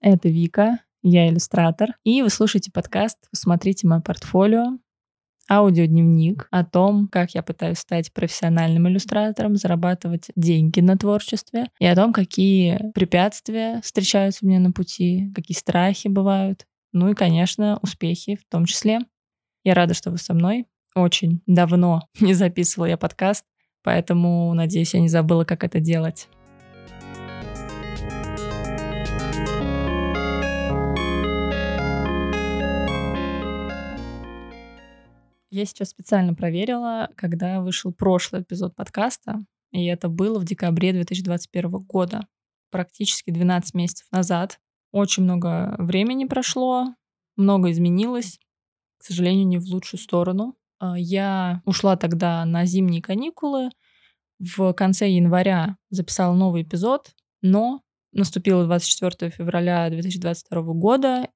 Это Вика, я иллюстратор. И вы слушаете подкаст «Посмотрите мое портфолио», аудиодневник о том, как я пытаюсь стать профессиональным иллюстратором, зарабатывать деньги на творчестве, и о том, какие препятствия встречаются мне на пути, какие страхи бывают, ну и, конечно, успехи в том числе. Я рада, что вы со мной. Очень давно не записывала я подкаст, поэтому, надеюсь, я не забыла, как это делать. Я сейчас специально проверила, когда вышел прошлый эпизод подкаста, и это было в декабре 2021 года, практически 12 месяцев назад. Очень много времени прошло, много изменилось, к сожалению, не в лучшую сторону. А, я ушла тогда на зимние каникулы, в конце января записала новый эпизод, но наступило 24 февраля 2022 года,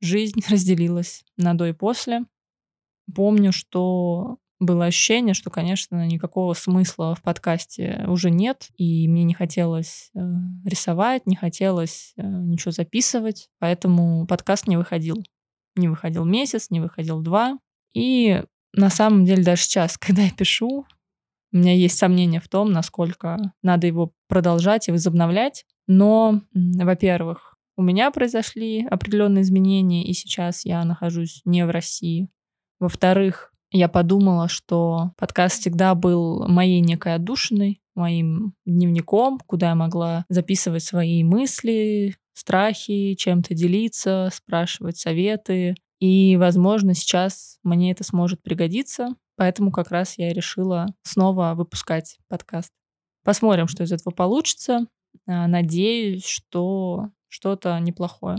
жизнь разделилась на до и после. Помню, что было ощущение, что, конечно, никакого смысла в подкасте уже нет, и мне не хотелось э, рисовать, не хотелось э, ничего записывать, поэтому подкаст не выходил. Не выходил месяц, не выходил два. И на самом деле даже сейчас, когда я пишу, у меня есть сомнения в том, насколько надо его продолжать и возобновлять. Но, во-первых, у меня произошли определенные изменения, и сейчас я нахожусь не в России. Во-вторых, я подумала, что подкаст всегда был моей некой отдушиной, моим дневником, куда я могла записывать свои мысли, страхи, чем-то делиться, спрашивать советы. И, возможно, сейчас мне это сможет пригодиться, поэтому как раз я решила снова выпускать подкаст. Посмотрим, что из этого получится. А, надеюсь, что что-то неплохое.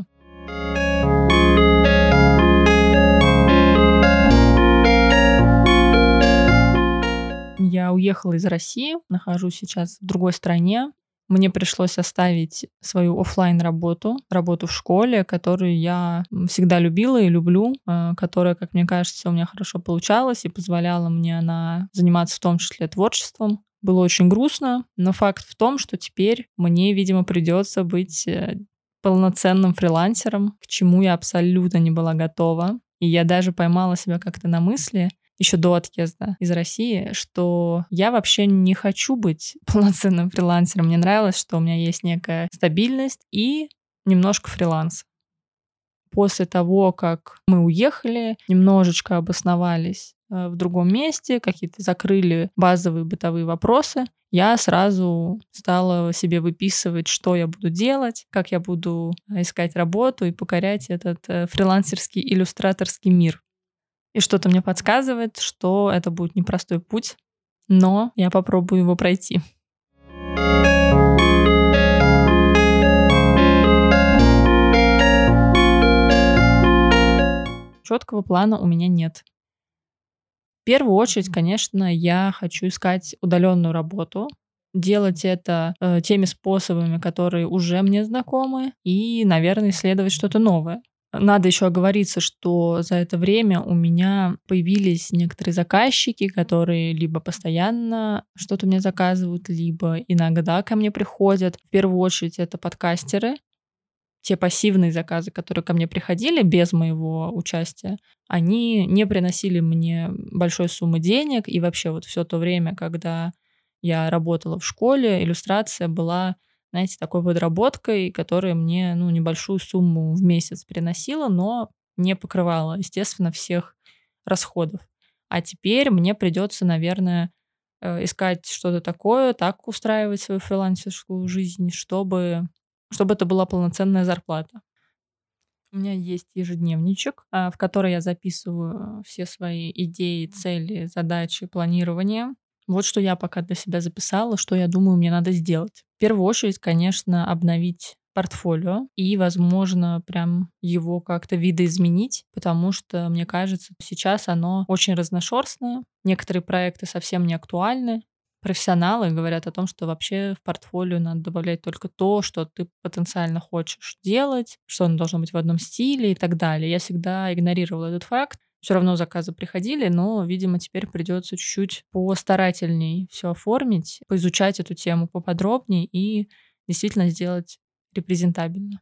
Я уехала из России, нахожусь сейчас в другой стране. Мне пришлось оставить свою офлайн работу, работу в школе, которую я всегда любила и люблю, э, которая, как мне кажется, у меня хорошо получалась и позволяла мне она заниматься в том числе творчеством. Было очень грустно, но факт в том, что теперь мне, видимо, придется быть э, полноценным фрилансером, к чему я абсолютно не была готова. И я даже поймала себя как-то на мысли, еще до отъезда из России, что я вообще не хочу быть полноценным фрилансером. Мне нравилось, что у меня есть некая стабильность и немножко фриланс. После того, как мы уехали, немножечко обосновались э, в другом месте, какие-то закрыли базовые бытовые вопросы, я сразу стала себе выписывать, что я буду делать, как я буду искать работу и покорять этот э, фрилансерский иллюстраторский мир. И что-то мне подсказывает, что это будет непростой путь, но я попробую его пройти. Четкого плана у меня нет. В первую очередь, конечно, я хочу искать удаленную работу, делать это э, теми способами, которые уже мне знакомы, и, наверное, исследовать что-то новое. Надо еще оговориться, что за это время у меня появились некоторые заказчики, которые либо постоянно что-то мне заказывают, либо иногда ко мне приходят. В первую очередь это подкастеры, те пассивные заказы, которые ко мне приходили без моего участия, они не приносили мне большой суммы денег. И вообще вот все то время, когда я работала в школе, иллюстрация была знаете, такой подработкой, которая мне, ну, небольшую сумму в месяц приносила, но не покрывала, естественно, всех расходов. А теперь мне придется, наверное, э, искать что-то такое, так устраивать свою фрилансерскую жизнь, чтобы, чтобы это была полноценная зарплата. У меня есть ежедневничек, а, в который я записываю все свои идеи, цели, задачи, планирования. Вот что я пока для себя записала, что я думаю, мне надо сделать. В первую очередь, конечно, обновить портфолио и, возможно, прям его как-то видоизменить, потому что, мне кажется, сейчас оно очень разношерстное. Некоторые проекты совсем не актуальны. Профессионалы говорят о том, что вообще в портфолио надо добавлять только то, что ты потенциально хочешь делать, что оно должно быть в одном стиле и так далее. Я всегда игнорировала этот факт, все равно заказы приходили, но, видимо, теперь придется чуть-чуть постарательней все оформить, поизучать эту тему поподробнее и действительно сделать репрезентабельно.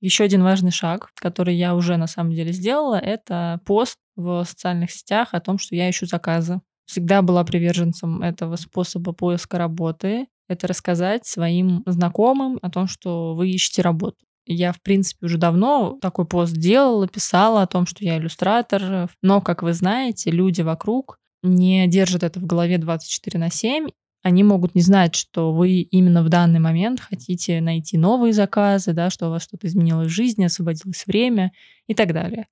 Еще один важный шаг, который я уже на самом деле сделала, это пост в социальных сетях о том, что я ищу заказы. Всегда была приверженцем этого способа поиска работы. Это рассказать своим знакомым о том, что вы ищете работу. Я, в принципе, уже давно такой пост делала, писала о том, что я иллюстратор. Но, как вы знаете, люди вокруг не держат это в голове 24 на 7. Они могут не знать, что вы именно в данный момент хотите найти новые заказы, да, что у вас что-то изменилось в жизни, освободилось время и так далее.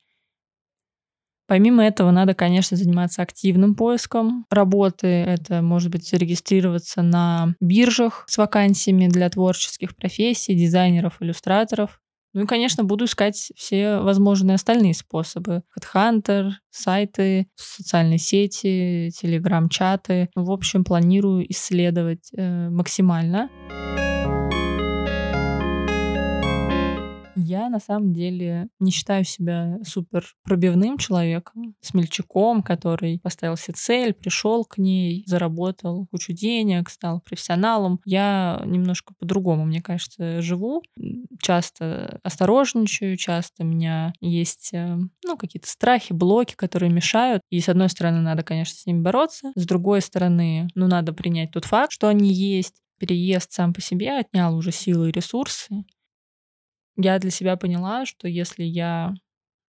Помимо этого, надо, конечно, заниматься активным поиском работы. Это может быть зарегистрироваться на биржах с вакансиями для творческих профессий, дизайнеров, иллюстраторов. Ну и, конечно, буду искать все возможные остальные способы. Headhunter, сайты, социальные сети, телеграм-чаты. В общем, планирую исследовать э, максимально. Я на самом деле не считаю себя супер пробивным человеком, смельчаком, который поставил себе цель, пришел к ней, заработал кучу денег, стал профессионалом. Я немножко по-другому, мне кажется, живу. Часто осторожничаю, часто у меня есть э, ну, какие-то страхи, блоки, которые мешают. И с одной стороны, надо, конечно, с ними бороться. С другой стороны, ну, надо принять тот факт, что они есть. Переезд сам по себе отнял уже силы и ресурсы я для себя поняла, что если я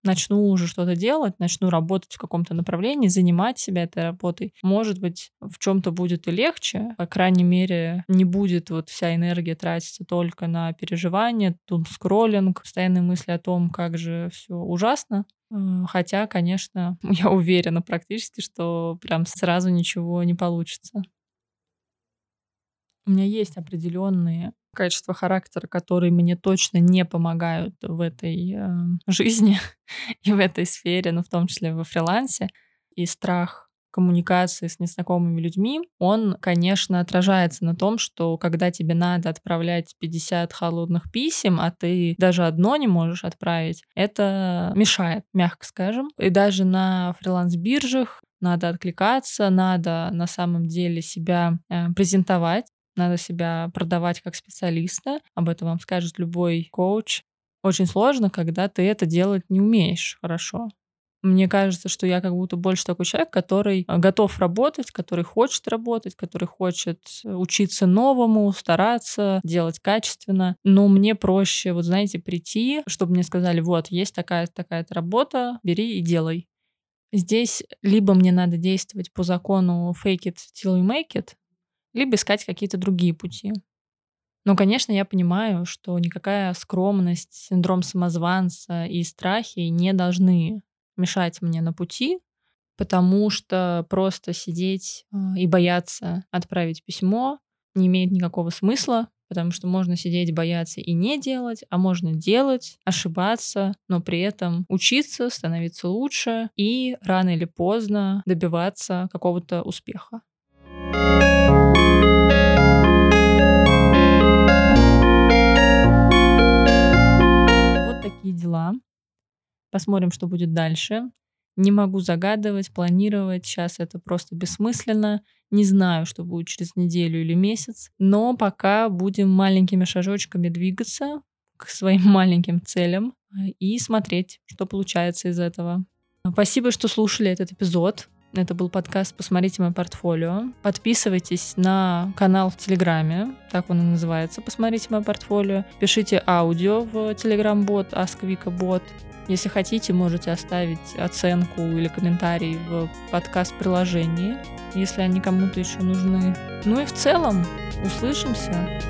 начну уже что-то делать, начну работать в каком-то направлении, занимать себя этой работой, может быть, в чем-то будет и легче. По крайней мере, не будет вот вся энергия тратиться только на переживания, тум скроллинг, постоянные мысли о том, как же все ужасно. Э, хотя, конечно, я уверена практически, что прям сразу ничего не получится. У меня есть определенные качества характера, которые мне точно не помогают в этой э, жизни и в этой сфере, но в том числе во фрилансе. И страх коммуникации с незнакомыми людьми, он, конечно, отражается на том, что когда тебе надо отправлять 50 холодных писем, а ты даже одно не можешь отправить, это мешает, мягко скажем. И даже на фриланс-биржах надо откликаться, надо на самом деле себя э, презентовать надо себя продавать как специалиста. Об этом вам скажет любой коуч. Очень сложно, когда ты это делать не умеешь хорошо. Мне кажется, что я как будто больше такой человек, который э, готов работать, который хочет работать, который хочет учиться новому, стараться, делать качественно. Но мне проще, вот знаете, прийти, чтобы мне сказали, вот, есть такая-то такая работа, бери и делай. Здесь либо мне надо действовать по закону fake it till you make it, либо искать какие-то другие пути. Но, конечно, я понимаю, что никакая скромность, синдром самозванца и страхи не должны мешать мне на пути, потому что просто сидеть а, и бояться отправить письмо не имеет никакого смысла, потому что можно сидеть, бояться и не делать, а можно делать, ошибаться, но при этом учиться, становиться лучше и рано или поздно добиваться какого-то успеха. Дела. Посмотрим, что будет дальше. Не могу загадывать, планировать. Сейчас это просто бессмысленно. Не знаю, что будет через неделю или месяц. Но пока будем маленькими шажочками двигаться к своим маленьким целям и смотреть, что получается из этого. Спасибо, что слушали этот эпизод. Это был подкаст «Посмотрите мое портфолио». Подписывайтесь на канал в Телеграме, так он и называется «Посмотрите мое портфолио». Пишите аудио в Телеграм-бот «Асквика-бот». Если хотите, можете оставить оценку или комментарий в подкаст-приложении, если они кому-то еще нужны. Ну и в целом, услышимся.